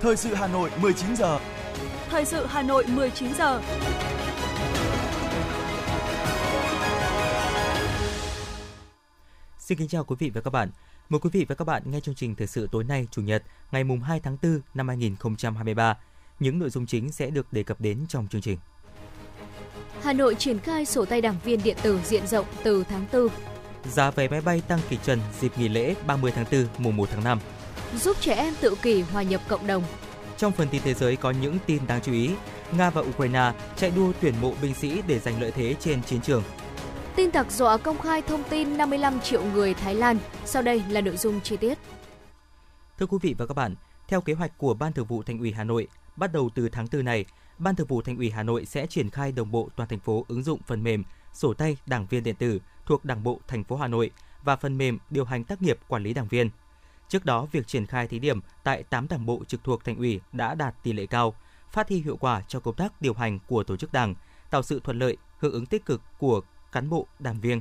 Thời sự Hà Nội 19 giờ. Thời sự Hà Nội 19 giờ. Xin kính chào quý vị và các bạn. Mời quý vị và các bạn nghe chương trình thời sự tối nay Chủ nhật ngày mùng 2 tháng 4 năm 2023. Những nội dung chính sẽ được đề cập đến trong chương trình. Hà Nội triển khai sổ tay đảng viên điện tử diện rộng từ tháng 4. Giá vé máy bay tăng kỳ trần dịp nghỉ lễ 30 tháng 4 mùng 1 tháng 5. Giúp trẻ em tự kỷ hòa nhập cộng đồng. Trong phần tin thế giới có những tin đáng chú ý. Nga và Ukraine chạy đua tuyển mộ binh sĩ để giành lợi thế trên chiến trường. Tin tặc dọa công khai thông tin 55 triệu người Thái Lan. Sau đây là nội dung chi tiết. Thưa quý vị và các bạn, theo kế hoạch của Ban Thường vụ Thành ủy Hà Nội, bắt đầu từ tháng 4 này, Ban Thường vụ Thành ủy Hà Nội sẽ triển khai đồng bộ toàn thành phố ứng dụng phần mềm sổ tay đảng viên điện tử thuộc Đảng bộ thành phố Hà Nội và phần mềm điều hành tác nghiệp quản lý đảng viên. Trước đó, việc triển khai thí điểm tại 8 đảng bộ trực thuộc thành ủy đã đạt tỷ lệ cao, phát huy hiệu quả cho công tác điều hành của tổ chức đảng, tạo sự thuận lợi, hưởng ứng tích cực của cán bộ, đảng viên.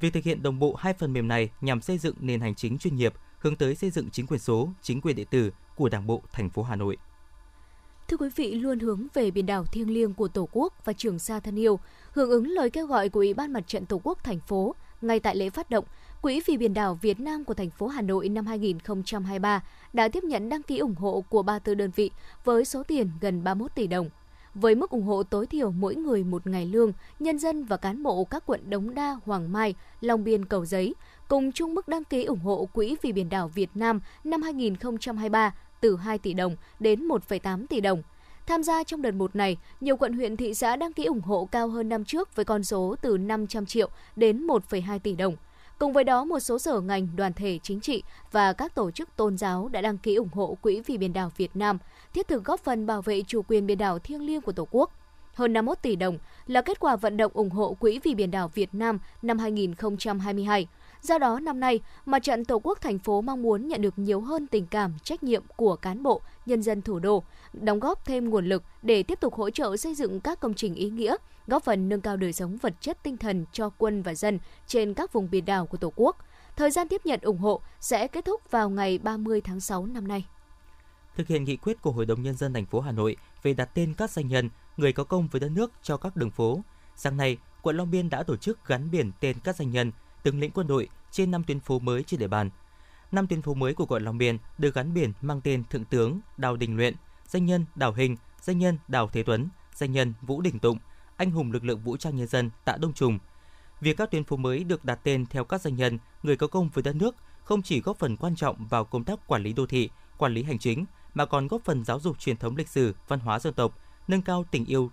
Việc thực hiện đồng bộ hai phần mềm này nhằm xây dựng nền hành chính chuyên nghiệp, hướng tới xây dựng chính quyền số, chính quyền điện tử của Đảng bộ thành phố Hà Nội. Thưa quý vị, luôn hướng về biển đảo thiêng liêng của Tổ quốc và Trường Sa thân yêu, hưởng ứng lời kêu gọi của Ủy ban Mặt trận Tổ quốc thành phố, ngay tại lễ phát động, Quỹ vì biển đảo Việt Nam của thành phố Hà Nội năm 2023 đã tiếp nhận đăng ký ủng hộ của 34 đơn vị với số tiền gần 31 tỷ đồng. Với mức ủng hộ tối thiểu mỗi người một ngày lương, nhân dân và cán bộ các quận Đống Đa, Hoàng Mai, Long Biên, Cầu Giấy cùng chung mức đăng ký ủng hộ Quỹ vì biển đảo Việt Nam năm 2023 từ 2 tỷ đồng đến 1,8 tỷ đồng. Tham gia trong đợt một này, nhiều quận huyện thị xã đăng ký ủng hộ cao hơn năm trước với con số từ 500 triệu đến 1,2 tỷ đồng. Cùng với đó, một số sở ngành, đoàn thể chính trị và các tổ chức tôn giáo đã đăng ký ủng hộ Quỹ vì biển đảo Việt Nam, thiết thực góp phần bảo vệ chủ quyền biển đảo thiêng liêng của Tổ quốc. Hơn 51 tỷ đồng là kết quả vận động ủng hộ Quỹ vì biển đảo Việt Nam năm 2022. Do đó, năm nay, Mặt trận Tổ quốc thành phố mong muốn nhận được nhiều hơn tình cảm, trách nhiệm của cán bộ, nhân dân thủ đô, đóng góp thêm nguồn lực để tiếp tục hỗ trợ xây dựng các công trình ý nghĩa, góp phần nâng cao đời sống vật chất tinh thần cho quân và dân trên các vùng biển đảo của Tổ quốc. Thời gian tiếp nhận ủng hộ sẽ kết thúc vào ngày 30 tháng 6 năm nay. Thực hiện nghị quyết của Hội đồng nhân dân thành phố Hà Nội về đặt tên các danh nhân, người có công với đất nước cho các đường phố, sáng nay, quận Long Biên đã tổ chức gắn biển tên các danh nhân, tướng lĩnh quân đội trên 5 tuyến phố mới trên địa bàn. Năm tuyến phố mới của quận Long Biên được gắn biển mang tên Thượng tướng Đào Đình Luyện, danh nhân Đào Hình, danh nhân Đào Thế Tuấn, danh nhân Vũ Đình Tụng, anh hùng lực lượng vũ trang nhân dân Tạ Đông Trùng. Việc các tuyến phố mới được đặt tên theo các danh nhân, người có công với đất nước không chỉ góp phần quan trọng vào công tác quản lý đô thị, quản lý hành chính mà còn góp phần giáo dục truyền thống lịch sử, văn hóa dân tộc, nâng cao tình yêu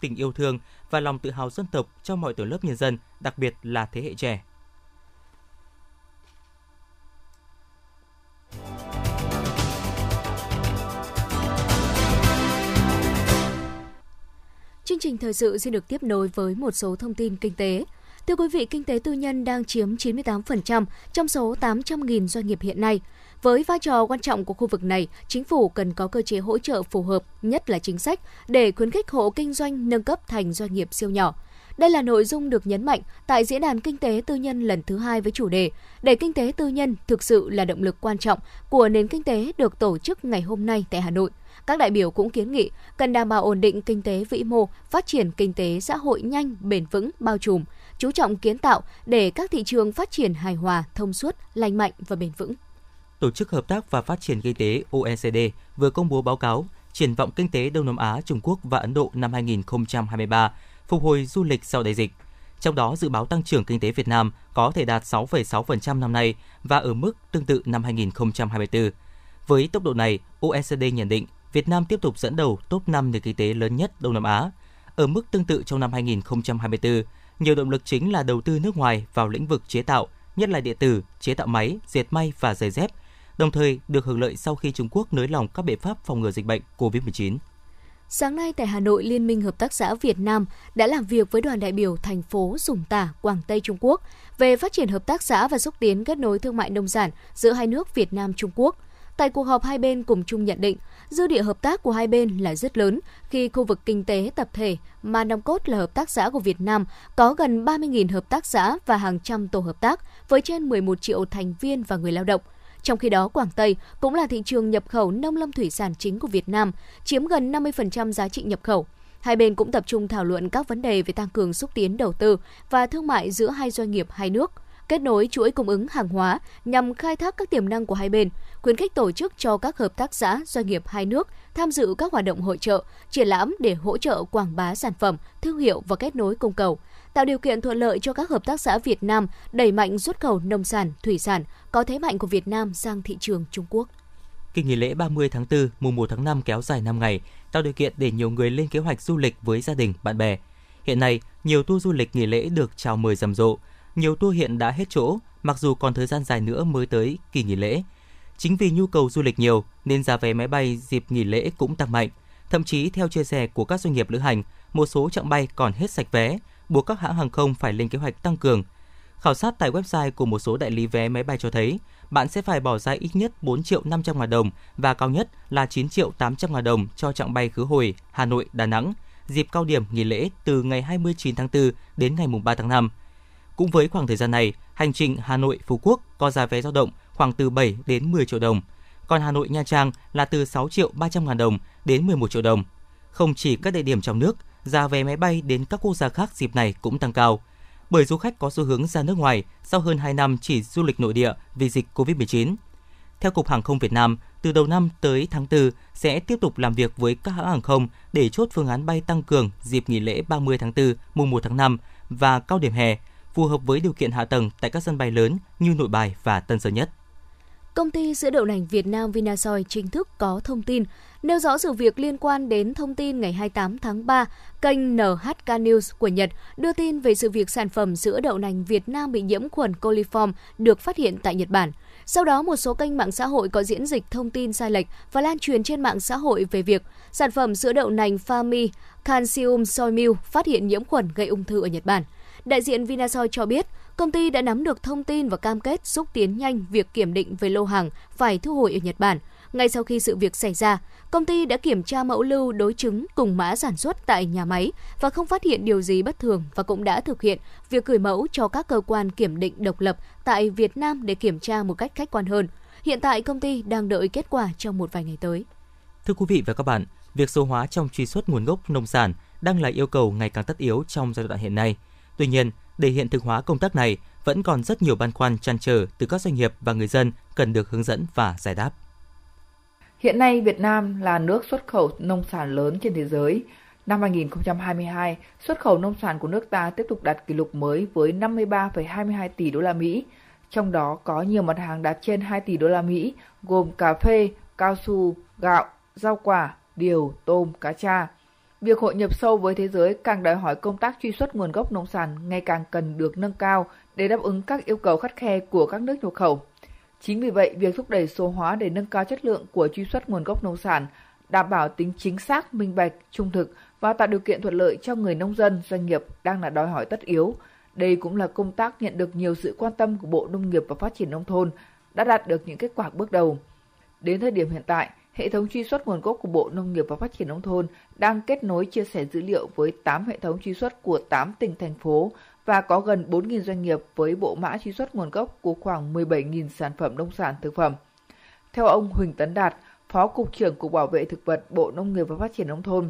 tình yêu thương và lòng tự hào dân tộc cho mọi tầng lớp nhân dân, đặc biệt là thế hệ trẻ. Chương trình thời sự xin được tiếp nối với một số thông tin kinh tế. Thưa quý vị, kinh tế tư nhân đang chiếm 98% trong số 800.000 doanh nghiệp hiện nay. Với vai trò quan trọng của khu vực này, chính phủ cần có cơ chế hỗ trợ phù hợp, nhất là chính sách, để khuyến khích hộ kinh doanh nâng cấp thành doanh nghiệp siêu nhỏ. Đây là nội dung được nhấn mạnh tại Diễn đàn Kinh tế Tư nhân lần thứ hai với chủ đề Để kinh tế tư nhân thực sự là động lực quan trọng của nền kinh tế được tổ chức ngày hôm nay tại Hà Nội. Các đại biểu cũng kiến nghị cần đảm bảo ổn định kinh tế vĩ mô, phát triển kinh tế xã hội nhanh, bền vững, bao trùm, chú trọng kiến tạo để các thị trường phát triển hài hòa, thông suốt, lành mạnh và bền vững. Tổ chức Hợp tác và Phát triển Kinh tế OECD vừa công bố báo cáo triển vọng kinh tế Đông Nam Á, Trung Quốc và Ấn Độ năm 2023, phục hồi du lịch sau đại dịch. Trong đó, dự báo tăng trưởng kinh tế Việt Nam có thể đạt 6,6% năm nay và ở mức tương tự năm 2024. Với tốc độ này, OECD nhận định Việt Nam tiếp tục dẫn đầu top 5 nền kinh tế lớn nhất Đông Nam Á. Ở mức tương tự trong năm 2024, nhiều động lực chính là đầu tư nước ngoài vào lĩnh vực chế tạo, nhất là điện tử, chế tạo máy, dệt may và giày dép, đồng thời được hưởng lợi sau khi Trung Quốc nới lỏng các biện pháp phòng ngừa dịch bệnh COVID-19. Sáng nay tại Hà Nội, Liên minh Hợp tác xã Việt Nam đã làm việc với đoàn đại biểu thành phố Sùng Tả, Quảng Tây Trung Quốc về phát triển hợp tác xã và xúc tiến kết nối thương mại nông sản giữa hai nước Việt Nam Trung Quốc. Tại cuộc họp hai bên cùng chung nhận định, dư địa hợp tác của hai bên là rất lớn khi khu vực kinh tế tập thể mà nòng cốt là hợp tác xã của Việt Nam có gần 30.000 hợp tác xã và hàng trăm tổ hợp tác với trên 11 triệu thành viên và người lao động – Trong khi đó, Quảng Tây cũng là thị trường nhập khẩu nông lâm thủy sản chính của Việt Nam, chiếm gần 50% giá trị nhập khẩu. Hai bên cũng tập trung thảo luận các vấn đề về tăng cường xúc tiến đầu tư và thương mại giữa hai doanh nghiệp hai nước, kết nối chuỗi cung ứng hàng hóa nhằm khai thác các tiềm năng của hai bên, khuyến khích tổ chức cho các hợp tác xã, doanh nghiệp hai nước tham dự các hoạt động hội trợ, triển lãm để hỗ trợ quảng bá sản phẩm, thương hiệu và kết nối cung cầu, tạo điều kiện thuận lợi cho các hợp tác xã Việt Nam đẩy mạnh xuất khẩu nông sản, thủy sản có thế mạnh của Việt Nam sang thị trường Trung Quốc. Kỳ nghỉ lễ 30 tháng 4, mùng 1 tháng 5 kéo dài 5 ngày, tạo điều kiện để nhiều người lên kế hoạch du lịch với gia đình, bạn bè. Hiện nay, nhiều tour du lịch nghỉ lễ được chào mời rầm rộ. Nhiều tour hiện đã hết chỗ, mặc dù còn thời gian dài nữa mới tới kỳ nghỉ lễ. Chính vì nhu cầu du lịch nhiều nên giá vé máy bay dịp nghỉ lễ cũng tăng mạnh. Thậm chí theo chia sẻ của các doanh nghiệp lữ hành, một số chặng bay còn hết sạch vé, buộc các hãng hàng không phải lên kế hoạch tăng cường. Khảo sát tại website của một số đại lý vé máy bay cho thấy, bạn sẽ phải bỏ ra ít nhất 4 triệu 500 ngàn đồng và cao nhất là 9 triệu 800 ngàn đồng cho chặng bay khứ hồi Hà Nội Đà Nẵng dịp cao điểm nghỉ lễ từ ngày 29 tháng 4 đến ngày 3 tháng 5. Cũng với khoảng thời gian này, hành trình Hà Nội Phú Quốc có giá vé dao động khoảng từ 7 đến 10 triệu đồng, còn Hà Nội Nha Trang là từ 6 triệu 300 ngàn đồng đến 11 triệu đồng. Không chỉ các địa điểm trong nước, giá vé máy bay đến các quốc gia khác dịp này cũng tăng cao. Bởi du khách có xu hướng ra nước ngoài sau hơn 2 năm chỉ du lịch nội địa vì dịch Covid-19. Theo Cục Hàng không Việt Nam, từ đầu năm tới tháng 4 sẽ tiếp tục làm việc với các hãng hàng không để chốt phương án bay tăng cường dịp nghỉ lễ 30 tháng 4, mùng 1 tháng 5 và cao điểm hè, phù hợp với điều kiện hạ tầng tại các sân bay lớn như Nội Bài và Tân Sơn Nhất. Công ty sữa đậu nành Việt Nam Vinasoy chính thức có thông tin nêu rõ sự việc liên quan đến thông tin ngày 28 tháng 3, kênh NHK News của Nhật đưa tin về sự việc sản phẩm sữa đậu nành Việt Nam bị nhiễm khuẩn coliform được phát hiện tại Nhật Bản. Sau đó, một số kênh mạng xã hội có diễn dịch thông tin sai lệch và lan truyền trên mạng xã hội về việc sản phẩm sữa đậu nành Fami Calcium Soy Milk phát hiện nhiễm khuẩn gây ung thư ở Nhật Bản. Đại diện Vinasoy cho biết, công ty đã nắm được thông tin và cam kết xúc tiến nhanh việc kiểm định về lô hàng phải thu hồi ở Nhật Bản. Ngay sau khi sự việc xảy ra, công ty đã kiểm tra mẫu lưu đối chứng cùng mã sản xuất tại nhà máy và không phát hiện điều gì bất thường và cũng đã thực hiện việc gửi mẫu cho các cơ quan kiểm định độc lập tại Việt Nam để kiểm tra một cách khách quan hơn. Hiện tại công ty đang đợi kết quả trong một vài ngày tới. Thưa quý vị và các bạn, việc số hóa trong truy xuất nguồn gốc nông sản đang là yêu cầu ngày càng tất yếu trong giai đoạn hiện nay. Tuy nhiên, để hiện thực hóa công tác này, vẫn còn rất nhiều băn khoăn chăn trở từ các doanh nghiệp và người dân cần được hướng dẫn và giải đáp. Hiện nay, Việt Nam là nước xuất khẩu nông sản lớn trên thế giới. Năm 2022, xuất khẩu nông sản của nước ta tiếp tục đạt kỷ lục mới với 53,22 tỷ đô la Mỹ. Trong đó có nhiều mặt hàng đạt trên 2 tỷ đô la Mỹ, gồm cà phê, cao su, gạo, rau quả, điều, tôm, cá tra. Việc hội nhập sâu với thế giới càng đòi hỏi công tác truy xuất nguồn gốc nông sản ngày càng cần được nâng cao để đáp ứng các yêu cầu khắt khe của các nước nhập khẩu. Chính vì vậy, việc thúc đẩy số hóa để nâng cao chất lượng của truy xuất nguồn gốc nông sản, đảm bảo tính chính xác, minh bạch, trung thực và tạo điều kiện thuận lợi cho người nông dân, doanh nghiệp đang là đòi hỏi tất yếu. Đây cũng là công tác nhận được nhiều sự quan tâm của Bộ Nông nghiệp và Phát triển Nông thôn, đã đạt được những kết quả bước đầu. Đến thời điểm hiện tại, hệ thống truy xuất nguồn gốc của Bộ Nông nghiệp và Phát triển Nông thôn đang kết nối chia sẻ dữ liệu với 8 hệ thống truy xuất của 8 tỉnh, thành phố và có gần 4.000 doanh nghiệp với bộ mã truy xuất nguồn gốc của khoảng 17.000 sản phẩm nông sản thực phẩm. Theo ông Huỳnh Tấn Đạt, Phó Cục trưởng Cục Bảo vệ Thực vật Bộ Nông nghiệp và Phát triển Nông thôn,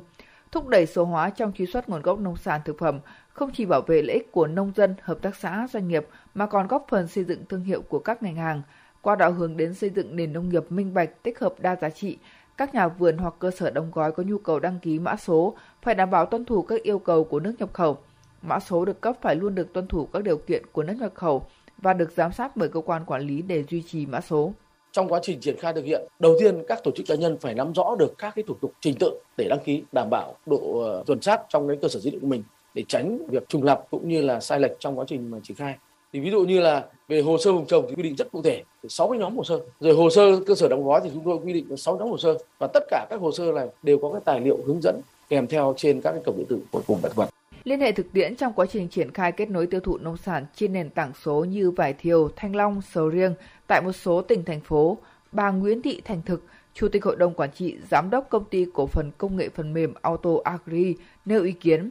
thúc đẩy số hóa trong truy xuất nguồn gốc nông sản thực phẩm không chỉ bảo vệ lợi ích của nông dân, hợp tác xã, doanh nghiệp mà còn góp phần xây dựng thương hiệu của các ngành hàng, qua đó hướng đến xây dựng nền nông nghiệp minh bạch, tích hợp đa giá trị. Các nhà vườn hoặc cơ sở đóng gói có nhu cầu đăng ký mã số phải đảm bảo tuân thủ các yêu cầu của nước nhập khẩu. Mã số được cấp phải luôn được tuân thủ các điều kiện của nước nhập khẩu và được giám sát bởi cơ quan quản lý để duy trì mã số. Trong quá trình triển khai thực hiện, đầu tiên các tổ chức cá nhân phải nắm rõ được các cái thủ tục trình tự để đăng ký, đảm bảo độ ờ, chuẩn xác trong cái cơ sở dữ liệu của mình để tránh việc trùng lập cũng như là sai lệch trong quá trình mà triển khai. Thì ví dụ như là về hồ sơ vùng trồng thì quy định rất cụ thể, 6 cái nhóm hồ sơ. Rồi hồ sơ cơ sở đóng gói thì chúng tôi quy định 6 nhóm hồ sơ và tất cả các hồ sơ này đều có cái tài liệu hướng dẫn kèm theo trên các cái cổng điện tử của cục đặc vật. Liên hệ thực tiễn trong quá trình triển khai kết nối tiêu thụ nông sản trên nền tảng số như vải thiều, thanh long, sầu riêng tại một số tỉnh thành phố, bà Nguyễn Thị Thành Thực, Chủ tịch Hội đồng Quản trị, Giám đốc Công ty Cổ phần Công nghệ Phần mềm Auto Agri nêu ý kiến,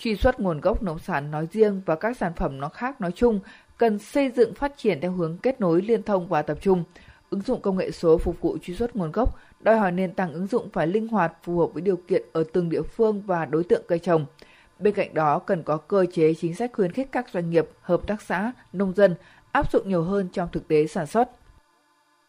truy xuất nguồn gốc nông sản nói riêng và các sản phẩm nó khác nói chung cần xây dựng phát triển theo hướng kết nối liên thông và tập trung. Ứng dụng công nghệ số phục vụ truy xuất nguồn gốc đòi hỏi nền tảng ứng dụng phải linh hoạt phù hợp với điều kiện ở từng địa phương và đối tượng cây trồng. Bên cạnh đó cần có cơ chế chính sách khuyến khích các doanh nghiệp, hợp tác xã, nông dân áp dụng nhiều hơn trong thực tế sản xuất.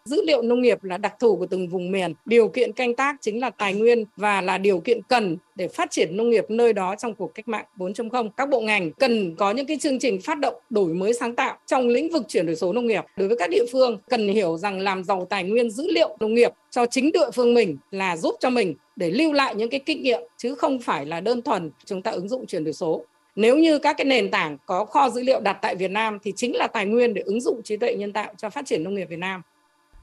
Dữ liệu nông nghiệp là đặc thù của từng vùng miền, điều kiện canh tác chính là tài nguyên và là điều kiện cần để phát triển nông nghiệp nơi đó trong cuộc cách mạng 4.0. Các bộ ngành cần có những cái chương trình phát động đổi mới sáng tạo trong lĩnh vực chuyển đổi số nông nghiệp. Đối với các địa phương cần hiểu rằng làm giàu tài nguyên dữ liệu nông nghiệp cho chính địa phương mình là giúp cho mình để lưu lại những cái kinh nghiệm chứ không phải là đơn thuần chúng ta ứng dụng chuyển đổi số. Nếu như các cái nền tảng có kho dữ liệu đặt tại Việt Nam thì chính là tài nguyên để ứng dụng trí tuệ nhân tạo cho phát triển nông nghiệp Việt Nam.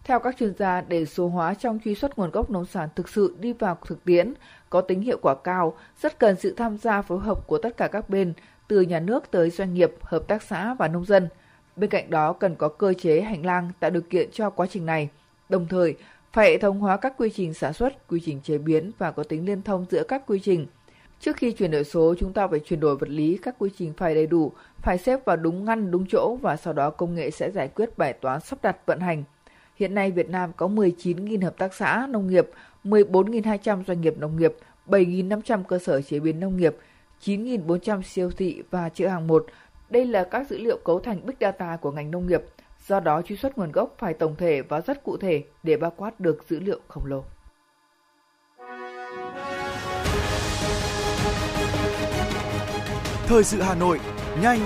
Theo các chuyên gia, để số hóa trong truy xuất nguồn gốc nông sản thực sự đi vào thực tiễn, có tính hiệu quả cao, rất cần sự tham gia phối hợp của tất cả các bên, từ nhà nước tới doanh nghiệp, hợp tác xã và nông dân. Bên cạnh đó cần có cơ chế hành lang tạo điều kiện cho quá trình này. Đồng thời, phải hệ thống hóa các quy trình sản xuất, quy trình chế biến và có tính liên thông giữa các quy trình. Trước khi chuyển đổi số, chúng ta phải chuyển đổi vật lý, các quy trình phải đầy đủ, phải xếp vào đúng ngăn, đúng chỗ và sau đó công nghệ sẽ giải quyết bài toán sắp đặt vận hành Hiện nay Việt Nam có 19.000 hợp tác xã nông nghiệp, 14.200 doanh nghiệp nông nghiệp, 7.500 cơ sở chế biến nông nghiệp, 9.400 siêu thị và chợ hàng một. Đây là các dữ liệu cấu thành Big Data của ngành nông nghiệp. Do đó, truy xuất nguồn gốc phải tổng thể và rất cụ thể để bao quát được dữ liệu khổng lồ. Thời sự Hà Nội, nhanh,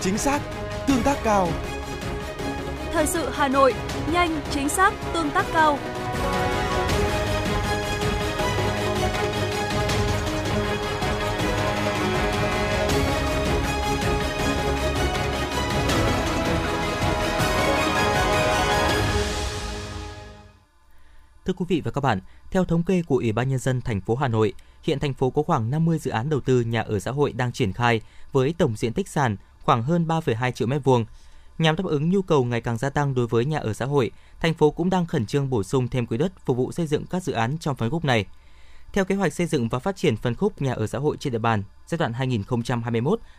chính xác, tương tác cao. Thời sự Hà Nội, nhanh, chính xác, tương tác cao. Thưa quý vị và các bạn, theo thống kê của Ủy ban nhân dân thành phố Hà Nội, hiện thành phố có khoảng 50 dự án đầu tư nhà ở xã hội đang triển khai với tổng diện tích sàn khoảng hơn 3,2 triệu mét vuông. Nhằm đáp ứng nhu cầu ngày càng gia tăng đối với nhà ở xã hội, thành phố cũng đang khẩn trương bổ sung thêm quỹ đất phục vụ xây dựng các dự án trong phân khúc này. Theo kế hoạch xây dựng và phát triển phân khúc nhà ở xã hội trên địa bàn giai đoạn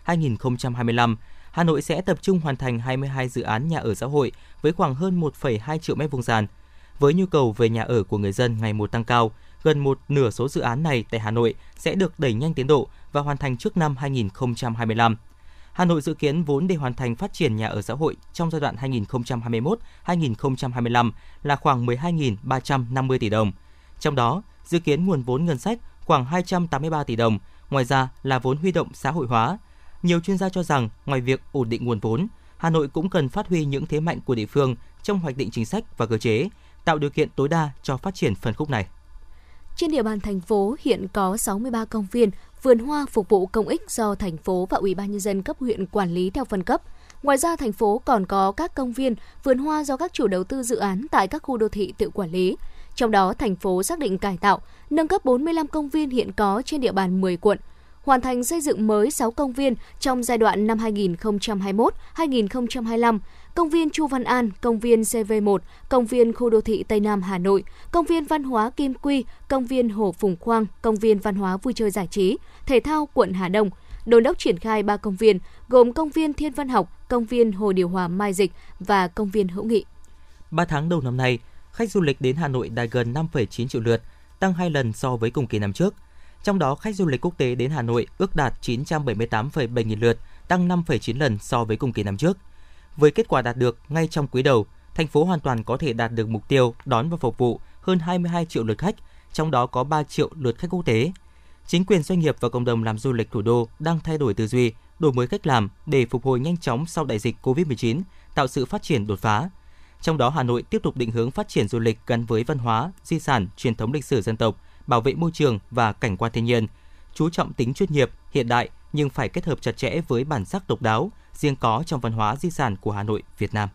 2021-2025, Hà Nội sẽ tập trung hoàn thành 22 dự án nhà ở xã hội với khoảng hơn 1,2 triệu mét vuông sàn. Với nhu cầu về nhà ở của người dân ngày một tăng cao, gần một nửa số dự án này tại Hà Nội sẽ được đẩy nhanh tiến độ và hoàn thành trước năm 2025. Hà Nội dự kiến vốn để hoàn thành phát triển nhà ở xã hội trong giai đoạn 2021-2025 là khoảng 12.350 tỷ đồng. Trong đó, dự kiến nguồn vốn ngân sách khoảng 283 tỷ đồng, ngoài ra là vốn huy động xã hội hóa. Nhiều chuyên gia cho rằng, ngoài việc ổn định nguồn vốn, Hà Nội cũng cần phát huy những thế mạnh của địa phương trong hoạch định chính sách và cơ chế, tạo điều kiện tối đa cho phát triển phân khúc này. Trên địa bàn thành phố hiện có 63 công viên, vườn hoa phục vụ công ích do thành phố và Ủy ban nhân dân cấp huyện quản lý theo phân cấp. Ngoài ra, thành phố còn có các công viên, vườn hoa do các chủ đầu tư dự án tại các khu đô thị tự quản lý. Trong đó, thành phố xác định cải tạo, nâng cấp 45 công viên hiện có trên địa bàn 10 quận, hoàn thành xây dựng mới 6 công viên trong giai đoạn năm 2021-2025, công viên Chu Văn An, công viên CV1, công viên khu đô thị Tây Nam Hà Nội, công viên văn hóa Kim Quy, công viên Hồ Phùng Khoang, công viên văn hóa vui chơi giải trí, thể thao quận Hà Đông, đồn đốc triển khai 3 công viên gồm công viên Thiên Văn học, công viên Hồ Điều Hòa Mai Dịch và công viên Hữu Nghị. 3 tháng đầu năm nay, khách du lịch đến Hà Nội đạt gần 5,9 triệu lượt, tăng 2 lần so với cùng kỳ năm trước. Trong đó, khách du lịch quốc tế đến Hà Nội ước đạt 978,7 nghìn lượt, tăng 5,9 lần so với cùng kỳ năm trước. Với kết quả đạt được ngay trong quý đầu, thành phố hoàn toàn có thể đạt được mục tiêu đón và phục vụ hơn 22 triệu lượt khách, trong đó có 3 triệu lượt khách quốc tế. Chính quyền doanh nghiệp và cộng đồng làm du lịch thủ đô đang thay đổi tư duy, đổi mới cách làm để phục hồi nhanh chóng sau đại dịch COVID-19, tạo sự phát triển đột phá. Trong đó Hà Nội tiếp tục định hướng phát triển du lịch gắn với văn hóa, di sản, truyền thống lịch sử dân tộc, bảo vệ môi trường và cảnh quan thiên nhiên, chú trọng tính chuyên nghiệp, hiện đại nhưng phải kết hợp chặt chẽ với bản sắc độc đáo, riêng có trong văn hóa di sản của Hà Nội, Việt Nam.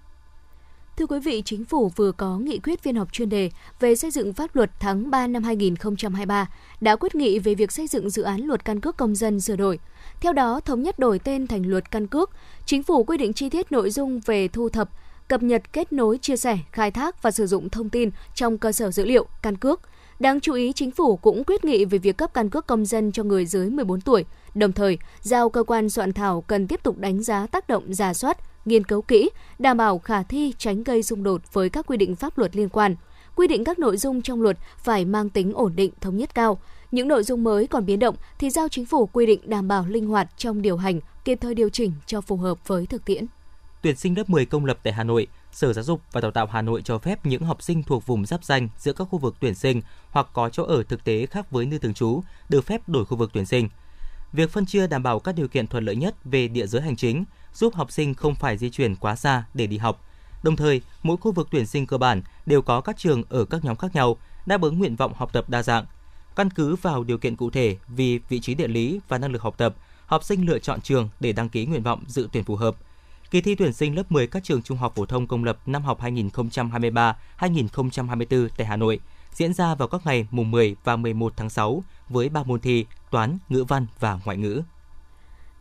Thưa quý vị, Chính phủ vừa có nghị quyết phiên họp chuyên đề về xây dựng pháp luật tháng 3 năm 2023 đã quyết nghị về việc xây dựng dự án luật căn cước công dân sửa đổi. Theo đó, thống nhất đổi tên thành luật căn cước. Chính phủ quy định chi tiết nội dung về thu thập, cập nhật kết nối, chia sẻ, khai thác và sử dụng thông tin trong cơ sở dữ liệu căn cước – Đáng chú ý, chính phủ cũng quyết nghị về việc cấp căn cước công dân cho người dưới 14 tuổi, đồng thời giao cơ quan soạn thảo cần tiếp tục đánh giá tác động giả soát, nghiên cứu kỹ, đảm bảo khả thi tránh gây xung đột với các quy định pháp luật liên quan. Quy định các nội dung trong luật phải mang tính ổn định, thống nhất cao. Những nội dung mới còn biến động thì giao chính phủ quy định đảm bảo linh hoạt trong điều hành, kịp thời điều chỉnh cho phù hợp với thực tiễn. Tuyển sinh lớp 10 công lập tại Hà Nội, Sở Giáo dục và Đào tạo Hà Nội cho phép những học sinh thuộc vùng giáp danh giữa các khu vực tuyển sinh hoặc có chỗ ở thực tế khác với nơi thường trú được phép đổi khu vực tuyển sinh. Việc phân chia đảm bảo các điều kiện thuận lợi nhất về địa giới hành chính, giúp học sinh không phải di chuyển quá xa để đi học. Đồng thời, mỗi khu vực tuyển sinh cơ bản đều có các trường ở các nhóm khác nhau, đáp ứng nguyện vọng học tập đa dạng. Căn cứ vào điều kiện cụ thể vì vị trí địa lý và năng lực học tập, học sinh lựa chọn trường để đăng ký nguyện vọng dự tuyển phù hợp. Kỳ thi tuyển sinh lớp 10 các trường trung học phổ thông công lập năm học 2023-2024 tại Hà Nội diễn ra vào các ngày mùng 10 và 11 tháng 6 với 3 môn thi toán, ngữ văn và ngoại ngữ.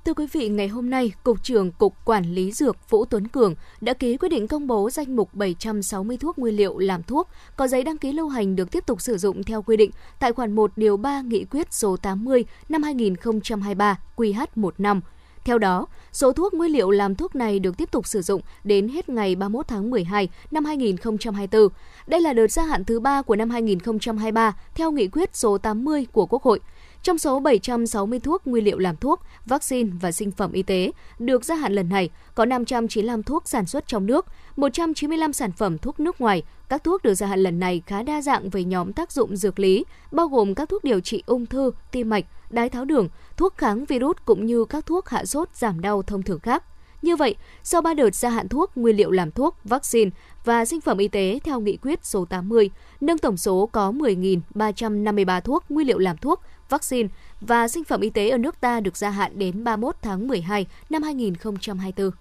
Thưa quý vị, ngày hôm nay, Cục trưởng Cục Quản lý Dược Vũ Tuấn Cường đã ký quyết định công bố danh mục 760 thuốc nguyên liệu làm thuốc có giấy đăng ký lưu hành được tiếp tục sử dụng theo quy định tại khoản 1 điều 3 Nghị quyết số 80 năm 2023 QH15. Theo đó, số thuốc nguyên liệu làm thuốc này được tiếp tục sử dụng đến hết ngày 31 tháng 12 năm 2024. Đây là đợt gia hạn thứ ba của năm 2023 theo nghị quyết số 80 của Quốc hội. Trong số 760 thuốc nguyên liệu làm thuốc, vaccine và sinh phẩm y tế được gia hạn lần này, có 595 thuốc sản xuất trong nước, 195 sản phẩm thuốc nước ngoài. Các thuốc được gia hạn lần này khá đa dạng về nhóm tác dụng dược lý, bao gồm các thuốc điều trị ung thư, tim mạch, đái tháo đường, thuốc kháng virus cũng như các thuốc hạ sốt giảm đau thông thường khác. Như vậy, sau 3 đợt gia hạn thuốc, nguyên liệu làm thuốc, vaccine và sinh phẩm y tế theo nghị quyết số 80, nâng tổng số có 10.353 thuốc, nguyên liệu làm thuốc, vaccine và sinh phẩm y tế ở nước ta được gia hạn đến 31 tháng 12 năm 2024.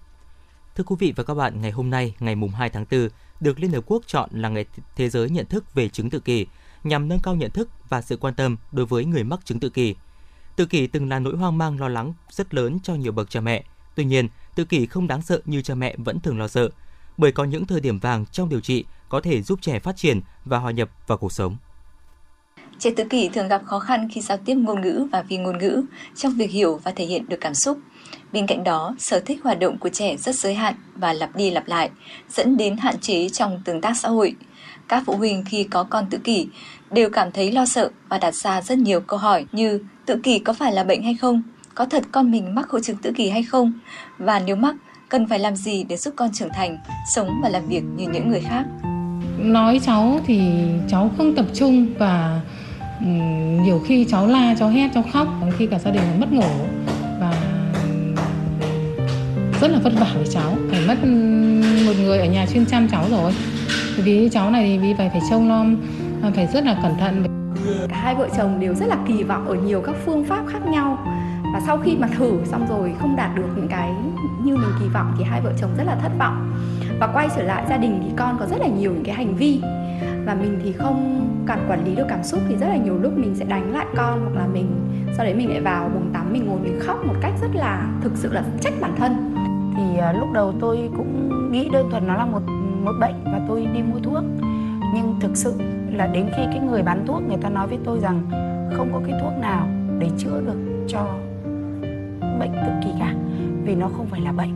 Thưa quý vị và các bạn, ngày hôm nay, ngày mùng 2 tháng 4, được Liên Hợp Quốc chọn là ngày thế giới nhận thức về chứng tự kỷ, nhằm nâng cao nhận thức và sự quan tâm đối với người mắc chứng tự kỷ. Tự kỷ từng là nỗi hoang mang lo lắng rất lớn cho nhiều bậc cha mẹ. Tuy nhiên, tự kỷ không đáng sợ như cha mẹ vẫn thường lo sợ, bởi có những thời điểm vàng trong điều trị có thể giúp trẻ phát triển và hòa nhập vào cuộc sống. Trẻ tự kỷ thường gặp khó khăn khi giao tiếp ngôn ngữ và phi ngôn ngữ trong việc hiểu và thể hiện được cảm xúc. Bên cạnh đó, sở thích hoạt động của trẻ rất giới hạn và lặp đi lặp lại, dẫn đến hạn chế trong tương tác xã hội. Các phụ huynh khi có con tự kỷ đều cảm thấy lo sợ và đặt ra rất nhiều câu hỏi như tự kỷ có phải là bệnh hay không? Có thật con mình mắc hội chứng tự kỷ hay không? Và nếu mắc, cần phải làm gì để giúp con trưởng thành, sống và làm việc như những người khác? Nói cháu thì cháu không tập trung và ừ, nhiều khi cháu la cháu hét cháu khóc khi cả gia đình mất ngủ và ừ, rất là vất vả với cháu phải mất ừ, một người ở nhà chuyên chăm cháu rồi vì cháu này thì vì phải phải trông nom à, phải rất là cẩn thận cả hai vợ chồng đều rất là kỳ vọng ở nhiều các phương pháp khác nhau. Và sau khi mà thử xong rồi không đạt được những cái như mình kỳ vọng thì hai vợ chồng rất là thất vọng. Và quay trở lại gia đình thì con có rất là nhiều những cái hành vi. Và mình thì không cần quản lý được cảm xúc thì rất là nhiều lúc mình sẽ đánh lại con hoặc là mình, sau đấy mình lại vào bồn tắm, mình ngồi mình khóc một cách rất là thực sự là trách bản thân. Thì à, lúc đầu tôi cũng nghĩ đơn thuần nó là một một bệnh và tôi đi mua thuốc. Nhưng thực sự là đến khi cái người bán thuốc người ta nói với tôi rằng không có cái thuốc nào để chữa được cho bệnh tự kỷ cả vì nó không phải là bệnh.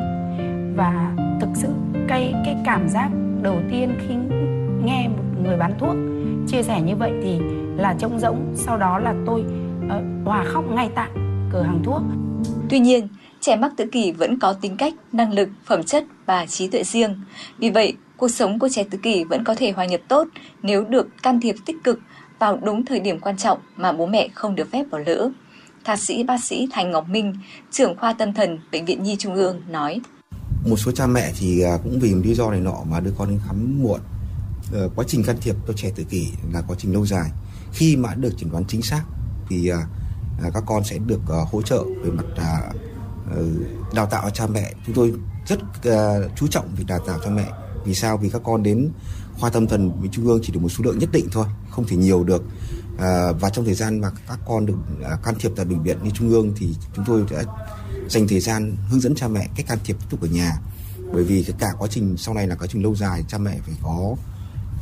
Và thực sự cái cái cảm giác đầu tiên khi nghe một người bán thuốc chia sẻ như vậy thì là trông rỗng sau đó là tôi uh, hòa khóc ngay tại cửa hàng thuốc. Tuy nhiên trẻ mắc tự kỷ vẫn có tính cách năng lực phẩm chất và trí tuệ riêng. Vì vậy cuộc sống của trẻ tự kỷ vẫn có thể hòa nhập tốt nếu được can thiệp tích cực vào đúng thời điểm quan trọng mà bố mẹ không được phép bỏ lỡ thạc sĩ bác sĩ Thành Ngọc Minh, trưởng khoa tâm thần Bệnh viện Nhi Trung ương nói. Một số cha mẹ thì à, cũng vì một lý do này nọ mà đưa con đến khám muộn. Ờ, quá trình can thiệp cho trẻ tự kỷ là quá trình lâu dài. Khi mà được chẩn đoán chính xác thì à, à, các con sẽ được hỗ trợ về mặt ờ, đào tạo cha mẹ. Chúng tôi rất chú trọng việc đào tạo cha mẹ. Vì sao? Vì các con đến khoa tâm thần với Trung ương chỉ được một số lượng nhất định thôi, không thể nhiều được. À, và trong thời gian mà các con được à, can thiệp tại bệnh viện như trung ương thì chúng tôi đã dành thời gian hướng dẫn cha mẹ cách can thiệp tiếp tục ở nhà. Bởi vì cả quá trình sau này là quá trình lâu dài cha mẹ phải có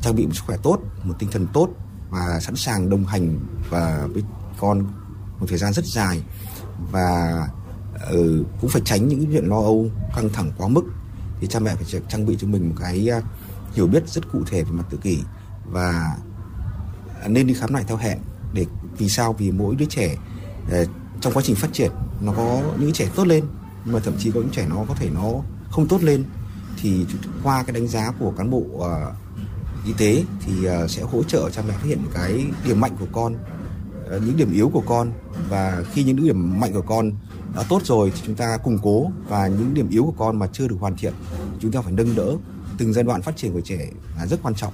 trang bị một sức khỏe tốt một tinh thần tốt và sẵn sàng đồng hành và với con một thời gian rất dài. Và uh, cũng phải tránh những chuyện lo âu căng thẳng quá mức thì cha mẹ phải trang bị cho mình một cái à, hiểu biết rất cụ thể về mặt tự kỷ và nên đi khám lại theo hẹn để vì sao? Vì mỗi đứa trẻ ờ, trong quá trình phát triển nó có những trẻ tốt lên nhưng mà thậm chí có những trẻ nó có thể nó không tốt lên. Thì qua cái đánh giá của cán bộ uh, y tế thì uh, sẽ hỗ trợ cha mẹ phát hiện cái điểm mạnh của con uh, những điểm yếu của con. Và khi những điểm mạnh của con đã tốt rồi thì chúng ta củng cố và những điểm yếu của con mà chưa được hoàn thiện chúng ta phải nâng đỡ từng giai đoạn phát triển của trẻ là rất quan trọng.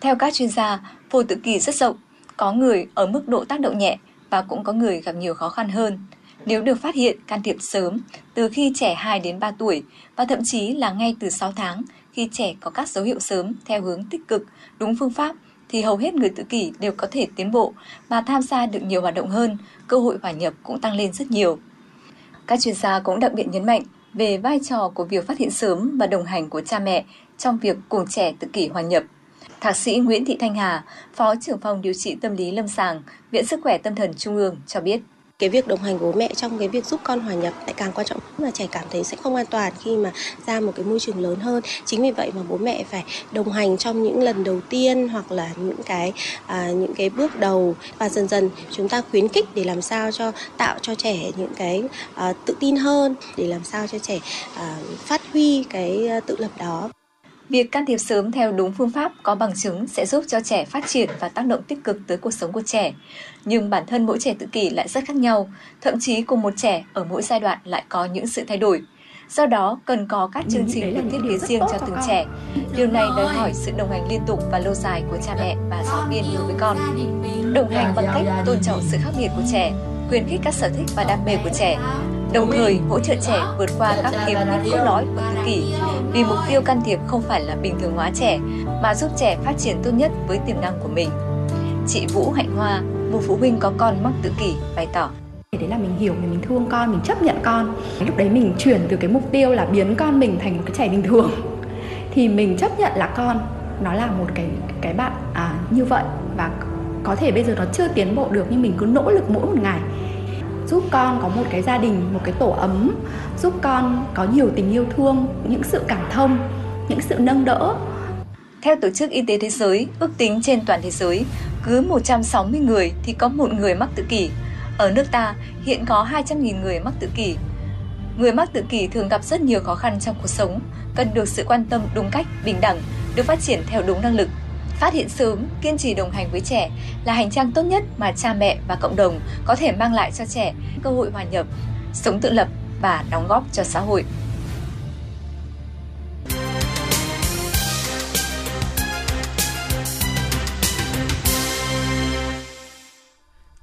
Theo các chuyên gia, phổi tự kỷ rất rộng, có người ở mức độ tác động nhẹ và cũng có người gặp nhiều khó khăn hơn. Nếu được phát hiện can thiệp sớm từ khi trẻ 2 đến 3 tuổi và thậm chí là ngay từ 6 tháng khi trẻ có các dấu hiệu sớm theo hướng tích cực, đúng phương pháp thì hầu hết người tự kỷ đều có thể tiến bộ và tham gia được nhiều hoạt động hơn, cơ hội hòa nhập cũng tăng lên rất nhiều. Các chuyên gia cũng đặc biệt nhấn mạnh về vai trò của việc phát hiện sớm và đồng hành của cha mẹ trong việc cùng trẻ tự kỷ hòa nhập. Thạc sĩ Nguyễn Thị Thanh Hà, Phó trưởng phòng điều trị tâm lý lâm sàng, Viện Sức khỏe Tâm thần Trung ương cho biết cái việc đồng hành của bố mẹ trong cái việc giúp con hòa nhập lại càng quan trọng mà trẻ cảm thấy sẽ không an toàn khi mà ra một cái môi trường lớn hơn. Chính vì vậy mà bố mẹ phải đồng hành trong những lần đầu tiên hoặc là những cái à, những cái bước đầu. Và dần dần chúng ta khuyến khích để làm sao cho tạo cho trẻ những cái à, tự tin hơn để làm sao cho trẻ à, phát huy cái à, tự lập đó. Việc can thiệp sớm theo đúng phương pháp có bằng chứng sẽ giúp cho trẻ phát triển và tác động tích cực tới cuộc sống của trẻ. Nhưng bản thân mỗi trẻ tự kỷ lại rất khác nhau, thậm chí cùng một trẻ ở mỗi giai đoạn lại có những sự thay đổi. Do đó, cần có các chương trình được thiết kế riêng cho từng trẻ. Điều này đòi hỏi sự đồng hành liên tục và lâu dài của cha mẹ và giáo viên đối với con. Đồng hành bằng cách tôn trọng sự khác biệt của trẻ, khuyến khích các sở thích và đam mê của trẻ, đồng thời hỗ trợ trẻ vượt qua các khiếm khuyết cốt lõi của tự kỷ. Vì mục tiêu can thiệp không phải là bình thường hóa trẻ mà giúp trẻ phát triển tốt nhất với tiềm năng của mình. Chị Vũ Hạnh Hoa, một phụ huynh có con mắc tự kỷ bày tỏ. Đấy là mình hiểu mình thương con mình chấp nhận con. Lúc đấy mình chuyển từ cái mục tiêu là biến con mình thành một cái trẻ bình thường. Thì mình chấp nhận là con nó là một cái cái bạn à, như vậy. Và có thể bây giờ nó chưa tiến bộ được nhưng mình cứ nỗ lực mỗi một ngày giúp con có một cái gia đình một cái tổ ấm giúp con có nhiều tình yêu thương những sự cảm thông những sự nâng đỡ theo Tổ chức Y tế Thế giới, ước tính trên toàn thế giới, cứ 160 người thì có một người mắc tự kỷ. Ở nước ta, hiện có 200.000 người mắc tự kỷ. Người mắc tự kỷ thường gặp rất nhiều khó khăn trong cuộc sống, cần được sự quan tâm đúng cách, bình đẳng, được phát triển theo đúng năng lực, Phát hiện sớm, kiên trì đồng hành với trẻ là hành trang tốt nhất mà cha mẹ và cộng đồng có thể mang lại cho trẻ cơ hội hòa nhập, sống tự lập và đóng góp cho xã hội.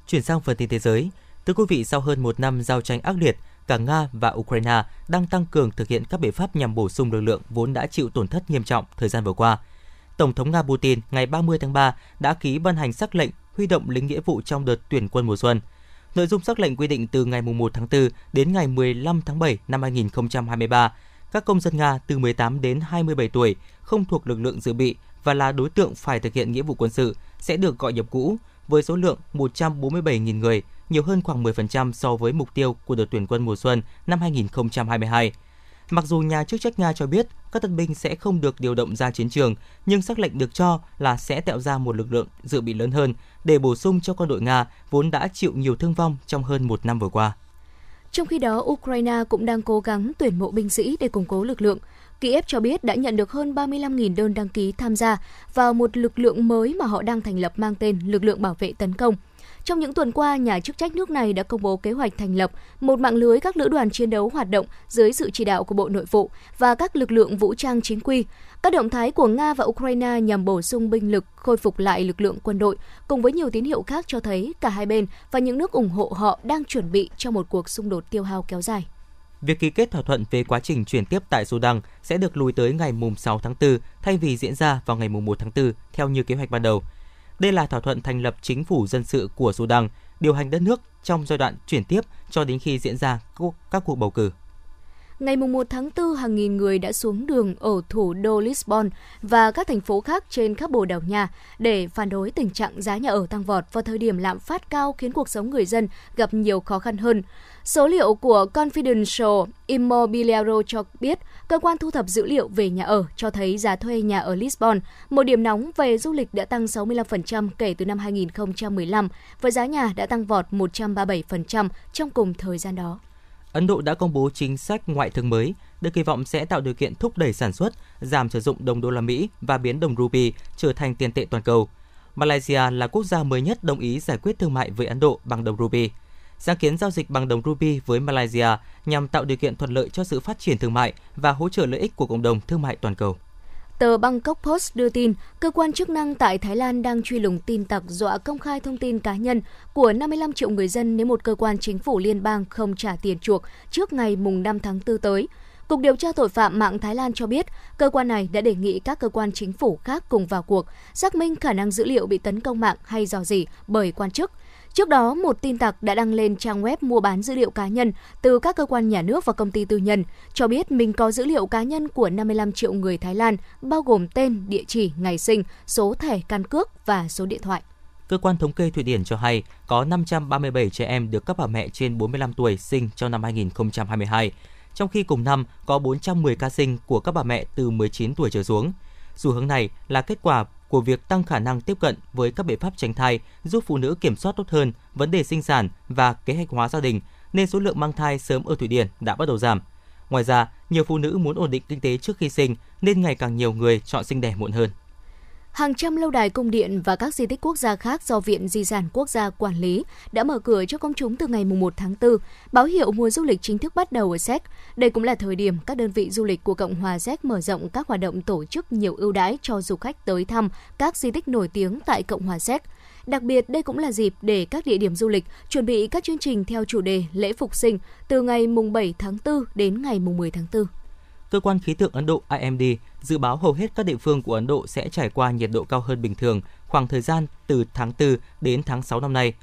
Chuyển sang phần tin thế giới, thưa quý vị, sau hơn một năm giao tranh ác liệt, cả Nga và Ukraine đang tăng cường thực hiện các biện pháp nhằm bổ sung lực lượng vốn đã chịu tổn thất nghiêm trọng thời gian vừa qua – Tổng thống Nga Putin ngày 30 tháng 3 đã ký ban hành sắc lệnh huy động lính nghĩa vụ trong đợt tuyển quân mùa xuân. Nội dung sắc lệnh quy định từ ngày 1 tháng 4 đến ngày 15 tháng 7 năm 2023, các công dân Nga từ 18 đến 27 tuổi không thuộc lực lượng dự bị và là đối tượng phải thực hiện nghĩa vụ quân sự sẽ được gọi nhập ngũ với số lượng 147.000 người, nhiều hơn khoảng 10% so với mục tiêu của đợt tuyển quân mùa xuân năm 2022. Mặc dù nhà chức trách Nga cho biết các tân binh sẽ không được điều động ra chiến trường, nhưng sắc lệnh được cho là sẽ tạo ra một lực lượng dự bị lớn hơn để bổ sung cho quân đội Nga vốn đã chịu nhiều thương vong trong hơn một năm vừa qua. Trong khi đó, Ukraine cũng đang cố gắng tuyển mộ binh sĩ để củng cố lực lượng. Kiev cho biết đã nhận được hơn 35.000 đơn đăng ký tham gia vào một lực lượng mới mà họ đang thành lập mang tên Lực lượng Bảo vệ Tấn công – trong những tuần qua, nhà chức trách nước này đã công bố kế hoạch thành lập một mạng lưới các lữ đoàn chiến đấu hoạt động dưới sự chỉ đạo của Bộ Nội vụ và các lực lượng vũ trang chính quy. Các động thái của Nga và Ukraine nhằm bổ sung binh lực, khôi phục lại lực lượng quân đội, cùng với nhiều tín hiệu khác cho thấy cả hai bên và những nước ủng hộ họ đang chuẩn bị cho một cuộc xung đột tiêu hao kéo dài. Việc ký kết thỏa thuận về quá trình chuyển tiếp tại Sudan sẽ được lùi tới ngày 6 tháng 4 thay vì diễn ra vào ngày 1 tháng 4 theo như kế hoạch ban đầu. Đây là thỏa thuận thành lập chính phủ dân sự của Sudan, điều hành đất nước trong giai đoạn chuyển tiếp cho đến khi diễn ra các cuộc bầu cử ngày 1 tháng 4, hàng nghìn người đã xuống đường ở thủ đô Lisbon và các thành phố khác trên khắp Bồ đảo nhà để phản đối tình trạng giá nhà ở tăng vọt vào thời điểm lạm phát cao khiến cuộc sống người dân gặp nhiều khó khăn hơn. Số liệu của Confidential Immobiliaro cho biết, cơ quan thu thập dữ liệu về nhà ở cho thấy giá thuê nhà ở Lisbon, một điểm nóng về du lịch đã tăng 65% kể từ năm 2015 và giá nhà đã tăng vọt 137% trong cùng thời gian đó. Ấn Độ đã công bố chính sách ngoại thương mới, được kỳ vọng sẽ tạo điều kiện thúc đẩy sản xuất, giảm sử dụng đồng đô la Mỹ và biến đồng rupee trở thành tiền tệ toàn cầu. Malaysia là quốc gia mới nhất đồng ý giải quyết thương mại với Ấn Độ bằng đồng rupee. Sáng kiến giao dịch bằng đồng rupee với Malaysia nhằm tạo điều kiện thuận lợi cho sự phát triển thương mại và hỗ trợ lợi ích của cộng đồng thương mại toàn cầu. Tờ Bangkok Post đưa tin, cơ quan chức năng tại Thái Lan đang truy lùng tin tặc dọa công khai thông tin cá nhân của 55 triệu người dân nếu một cơ quan chính phủ liên bang không trả tiền chuộc trước ngày mùng 5 tháng 4 tới. Cục điều tra tội phạm mạng Thái Lan cho biết, cơ quan này đã đề nghị các cơ quan chính phủ khác cùng vào cuộc, xác minh khả năng dữ liệu bị tấn công mạng hay dò dỉ bởi quan chức – Trước đó, một tin tặc đã đăng lên trang web mua bán dữ liệu cá nhân từ các cơ quan nhà nước và công ty tư nhân, cho biết mình có dữ liệu cá nhân của 55 triệu người Thái Lan, bao gồm tên, địa chỉ, ngày sinh, số thẻ căn cước và số điện thoại. Cơ quan thống kê Thụy Điển cho hay có 537 trẻ em được các bà mẹ trên 45 tuổi sinh trong năm 2022, trong khi cùng năm có 410 ca sinh của các bà mẹ từ 19 tuổi trở xuống. Xu hướng này là kết quả của việc tăng khả năng tiếp cận với các biện pháp tránh thai, giúp phụ nữ kiểm soát tốt hơn vấn đề sinh sản và kế hoạch hóa gia đình, nên số lượng mang thai sớm ở Thụy Điển đã bắt đầu giảm. Ngoài ra, nhiều phụ nữ muốn ổn định kinh tế trước khi sinh nên ngày càng nhiều người chọn sinh đẻ muộn hơn. Hàng trăm lâu đài cung điện và các di tích quốc gia khác do Viện Di sản Quốc gia quản lý đã mở cửa cho công chúng từ ngày 1 tháng 4, báo hiệu mùa du lịch chính thức bắt đầu ở Séc. Đây cũng là thời điểm các đơn vị du lịch của Cộng hòa Séc mở rộng các hoạt động tổ chức nhiều ưu đãi cho du khách tới thăm các di tích nổi tiếng tại Cộng hòa Séc. Đặc biệt, đây cũng là dịp để các địa điểm du lịch chuẩn bị các chương trình theo chủ đề lễ phục sinh từ ngày 7 tháng 4 đến ngày 10 tháng 4. Cơ quan khí tượng Ấn Độ IMD dự báo hầu hết các địa phương của Ấn Độ sẽ trải qua nhiệt độ cao hơn bình thường khoảng thời gian từ tháng 4 đến tháng 6 năm nay.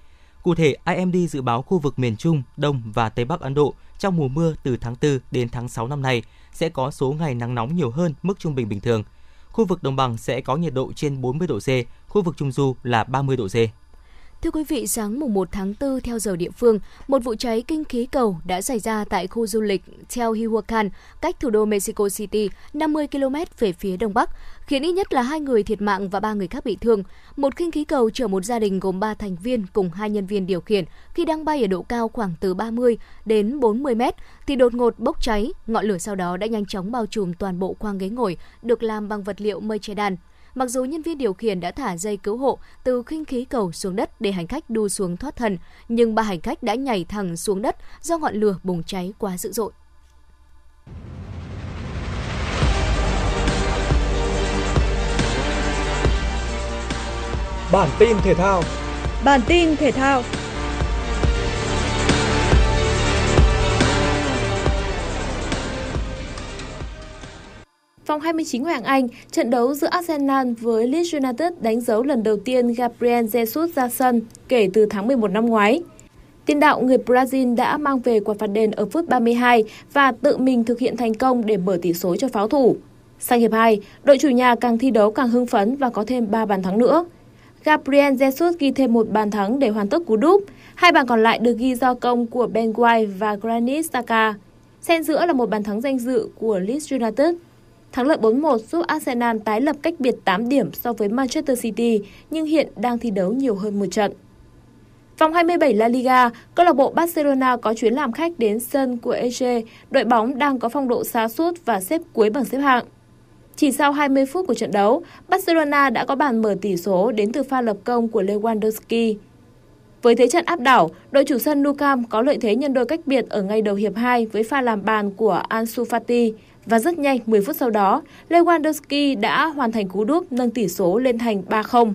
Cụ thể, IMD dự báo khu vực miền Trung, Đông và Tây Bắc Ấn Độ trong mùa mưa từ tháng 4 đến tháng 6 năm nay sẽ có số ngày nắng nóng nhiều hơn mức trung bình bình thường. Khu vực đồng bằng sẽ có nhiệt độ trên 40 độ C, khu vực trung du là 30 độ C. Thưa quý vị, sáng mùng 1 tháng 4 theo giờ địa phương, một vụ cháy kinh khí cầu đã xảy ra tại khu du lịch Teotihuacan, cách thủ đô Mexico City 50 km về phía đông bắc, khiến ít nhất là hai người thiệt mạng và ba người khác bị thương. Một kinh khí cầu chở một gia đình gồm 3 thành viên cùng hai nhân viên điều khiển khi đang bay ở độ cao khoảng từ 30 đến 40 mét thì đột ngột bốc cháy. Ngọn lửa sau đó đã nhanh chóng bao trùm toàn bộ khoang ghế ngồi được làm bằng vật liệu mây che đan. Mặc dù nhân viên điều khiển đã thả dây cứu hộ từ khinh khí cầu xuống đất để hành khách đu xuống thoát thân, nhưng ba hành khách đã nhảy thẳng xuống đất do ngọn lửa bùng cháy quá dữ dội. Bản tin thể thao Bản tin thể thao Vòng 29 Hoàng Anh, trận đấu giữa Arsenal với Leeds United đánh dấu lần đầu tiên Gabriel Jesus ra sân kể từ tháng 11 năm ngoái. Tiền đạo người Brazil đã mang về quả phạt đền ở phút 32 và tự mình thực hiện thành công để mở tỷ số cho pháo thủ. Sang hiệp 2, đội chủ nhà càng thi đấu càng hưng phấn và có thêm 3 bàn thắng nữa. Gabriel Jesus ghi thêm một bàn thắng để hoàn tất cú đúp. Hai bàn còn lại được ghi do công của Ben White và Granit Xhaka. Xen giữa là một bàn thắng danh dự của Leeds United. Thắng lợi 4-1 giúp Arsenal tái lập cách biệt 8 điểm so với Manchester City, nhưng hiện đang thi đấu nhiều hơn một trận. Vòng 27 La Liga, câu lạc bộ Barcelona có chuyến làm khách đến sân của EG, đội bóng đang có phong độ xa sút và xếp cuối bảng xếp hạng. Chỉ sau 20 phút của trận đấu, Barcelona đã có bàn mở tỷ số đến từ pha lập công của Lewandowski. Với thế trận áp đảo, đội chủ sân Nou Camp có lợi thế nhân đôi cách biệt ở ngay đầu hiệp 2 với pha làm bàn của Ansu Fati và rất nhanh 10 phút sau đó, Lewandowski đã hoàn thành cú đúp nâng tỷ số lên thành 3-0.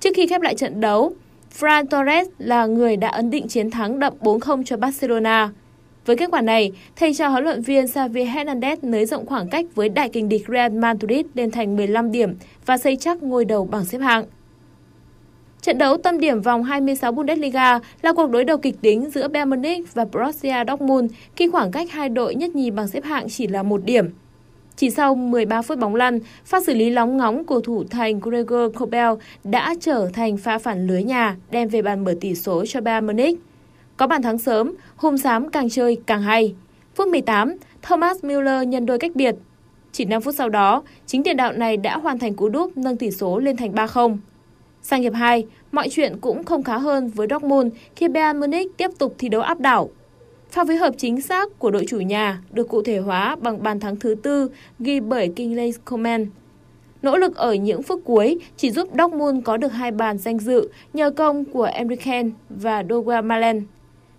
Trước khi khép lại trận đấu, Fran Torres là người đã ấn định chiến thắng đậm 4-0 cho Barcelona. Với kết quả này, thầy trò huấn luyện viên Xavi Hernandez nới rộng khoảng cách với đại kình địch Real Madrid lên thành 15 điểm và xây chắc ngôi đầu bảng xếp hạng. Trận đấu tâm điểm vòng 26 Bundesliga là cuộc đối đầu kịch tính giữa Bayern Munich và Borussia Dortmund khi khoảng cách hai đội nhất nhì bằng xếp hạng chỉ là một điểm. Chỉ sau 13 phút bóng lăn, pha xử lý lóng ngóng của thủ thành Gregor Kobel đã trở thành pha phản lưới nhà đem về bàn mở tỷ số cho Bayern Munich. Có bàn thắng sớm, hùng Sám càng chơi càng hay. Phút 18, Thomas Müller nhân đôi cách biệt. Chỉ 5 phút sau đó, chính tiền đạo này đã hoàn thành cú đúp nâng tỷ số lên thành 3-0. Sang hiệp 2, mọi chuyện cũng không khá hơn với Dortmund khi Bayern Munich tiếp tục thi đấu áp đảo. Pha phối hợp chính xác của đội chủ nhà được cụ thể hóa bằng bàn thắng thứ tư ghi bởi Kingsley Coman. Nỗ lực ở những phút cuối chỉ giúp Dortmund có được hai bàn danh dự nhờ công của Enrique và Douglas Malen.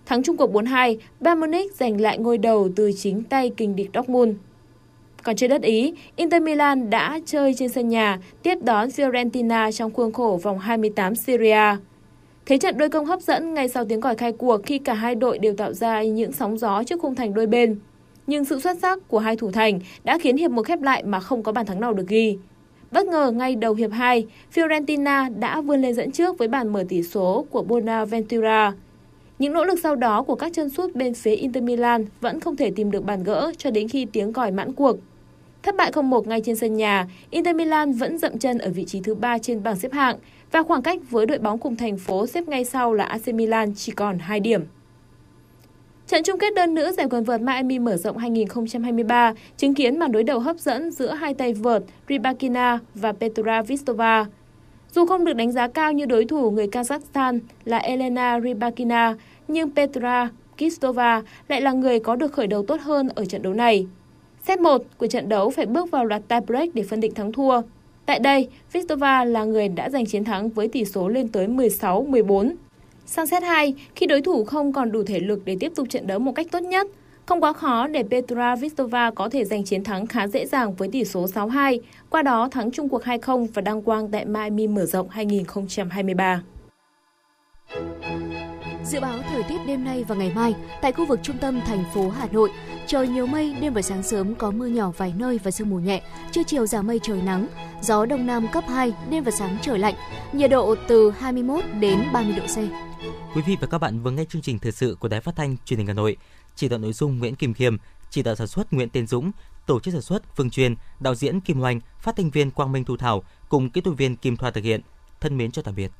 Thắng chung cuộc 4-2, Bayern Munich giành lại ngôi đầu từ chính tay kình địch Dortmund. Còn trên đất Ý, Inter Milan đã chơi trên sân nhà tiếp đón Fiorentina trong khuôn khổ vòng 28 Serie Thế trận đôi công hấp dẫn ngay sau tiếng còi khai cuộc khi cả hai đội đều tạo ra những sóng gió trước khung thành đôi bên. Nhưng sự xuất sắc của hai thủ thành đã khiến hiệp một khép lại mà không có bàn thắng nào được ghi. Bất ngờ ngay đầu hiệp 2, Fiorentina đã vươn lên dẫn trước với bàn mở tỷ số của Bonaventura. Những nỗ lực sau đó của các chân sút bên phía Inter Milan vẫn không thể tìm được bàn gỡ cho đến khi tiếng còi mãn cuộc. Thất bại 0-1 ngay trên sân nhà, Inter Milan vẫn dậm chân ở vị trí thứ 3 trên bảng xếp hạng và khoảng cách với đội bóng cùng thành phố xếp ngay sau là AC Milan chỉ còn 2 điểm. Trận chung kết đơn nữ giải quần vợt Miami mở rộng 2023 chứng kiến màn đối đầu hấp dẫn giữa hai tay vợt Rybakina và Petra Vistova. Dù không được đánh giá cao như đối thủ người Kazakhstan là Elena Rybakina, nhưng Petra Kistova lại là người có được khởi đầu tốt hơn ở trận đấu này. Set 1 của trận đấu phải bước vào loạt tie break để phân định thắng thua. Tại đây, Vistova là người đã giành chiến thắng với tỷ số lên tới 16-14. Sang set 2, khi đối thủ không còn đủ thể lực để tiếp tục trận đấu một cách tốt nhất, không quá khó để Petra Vistova có thể giành chiến thắng khá dễ dàng với tỷ số 6-2, qua đó thắng chung cuộc 2-0 và đăng quang tại Miami mở rộng 2023. Dự báo thời tiết đêm nay và ngày mai tại khu vực trung tâm thành phố Hà Nội, trời nhiều mây, đêm và sáng sớm có mưa nhỏ vài nơi và sương mù nhẹ, trưa chiều giảm mây trời nắng, gió đông nam cấp 2, đêm và sáng trời lạnh, nhiệt độ từ 21 đến 30 độ C. Quý vị và các bạn vừa nghe chương trình thời sự của Đài Phát thanh Truyền hình Hà Nội. Chỉ đạo nội dung Nguyễn Kim Khiêm, chỉ đạo sản xuất Nguyễn Tiến Dũng, tổ chức sản xuất Phương Truyền, đạo diễn Kim Hoành, phát thanh viên Quang Minh Thu Thảo cùng kỹ thuật viên Kim Thoa thực hiện. Thân mến chào tạm biệt.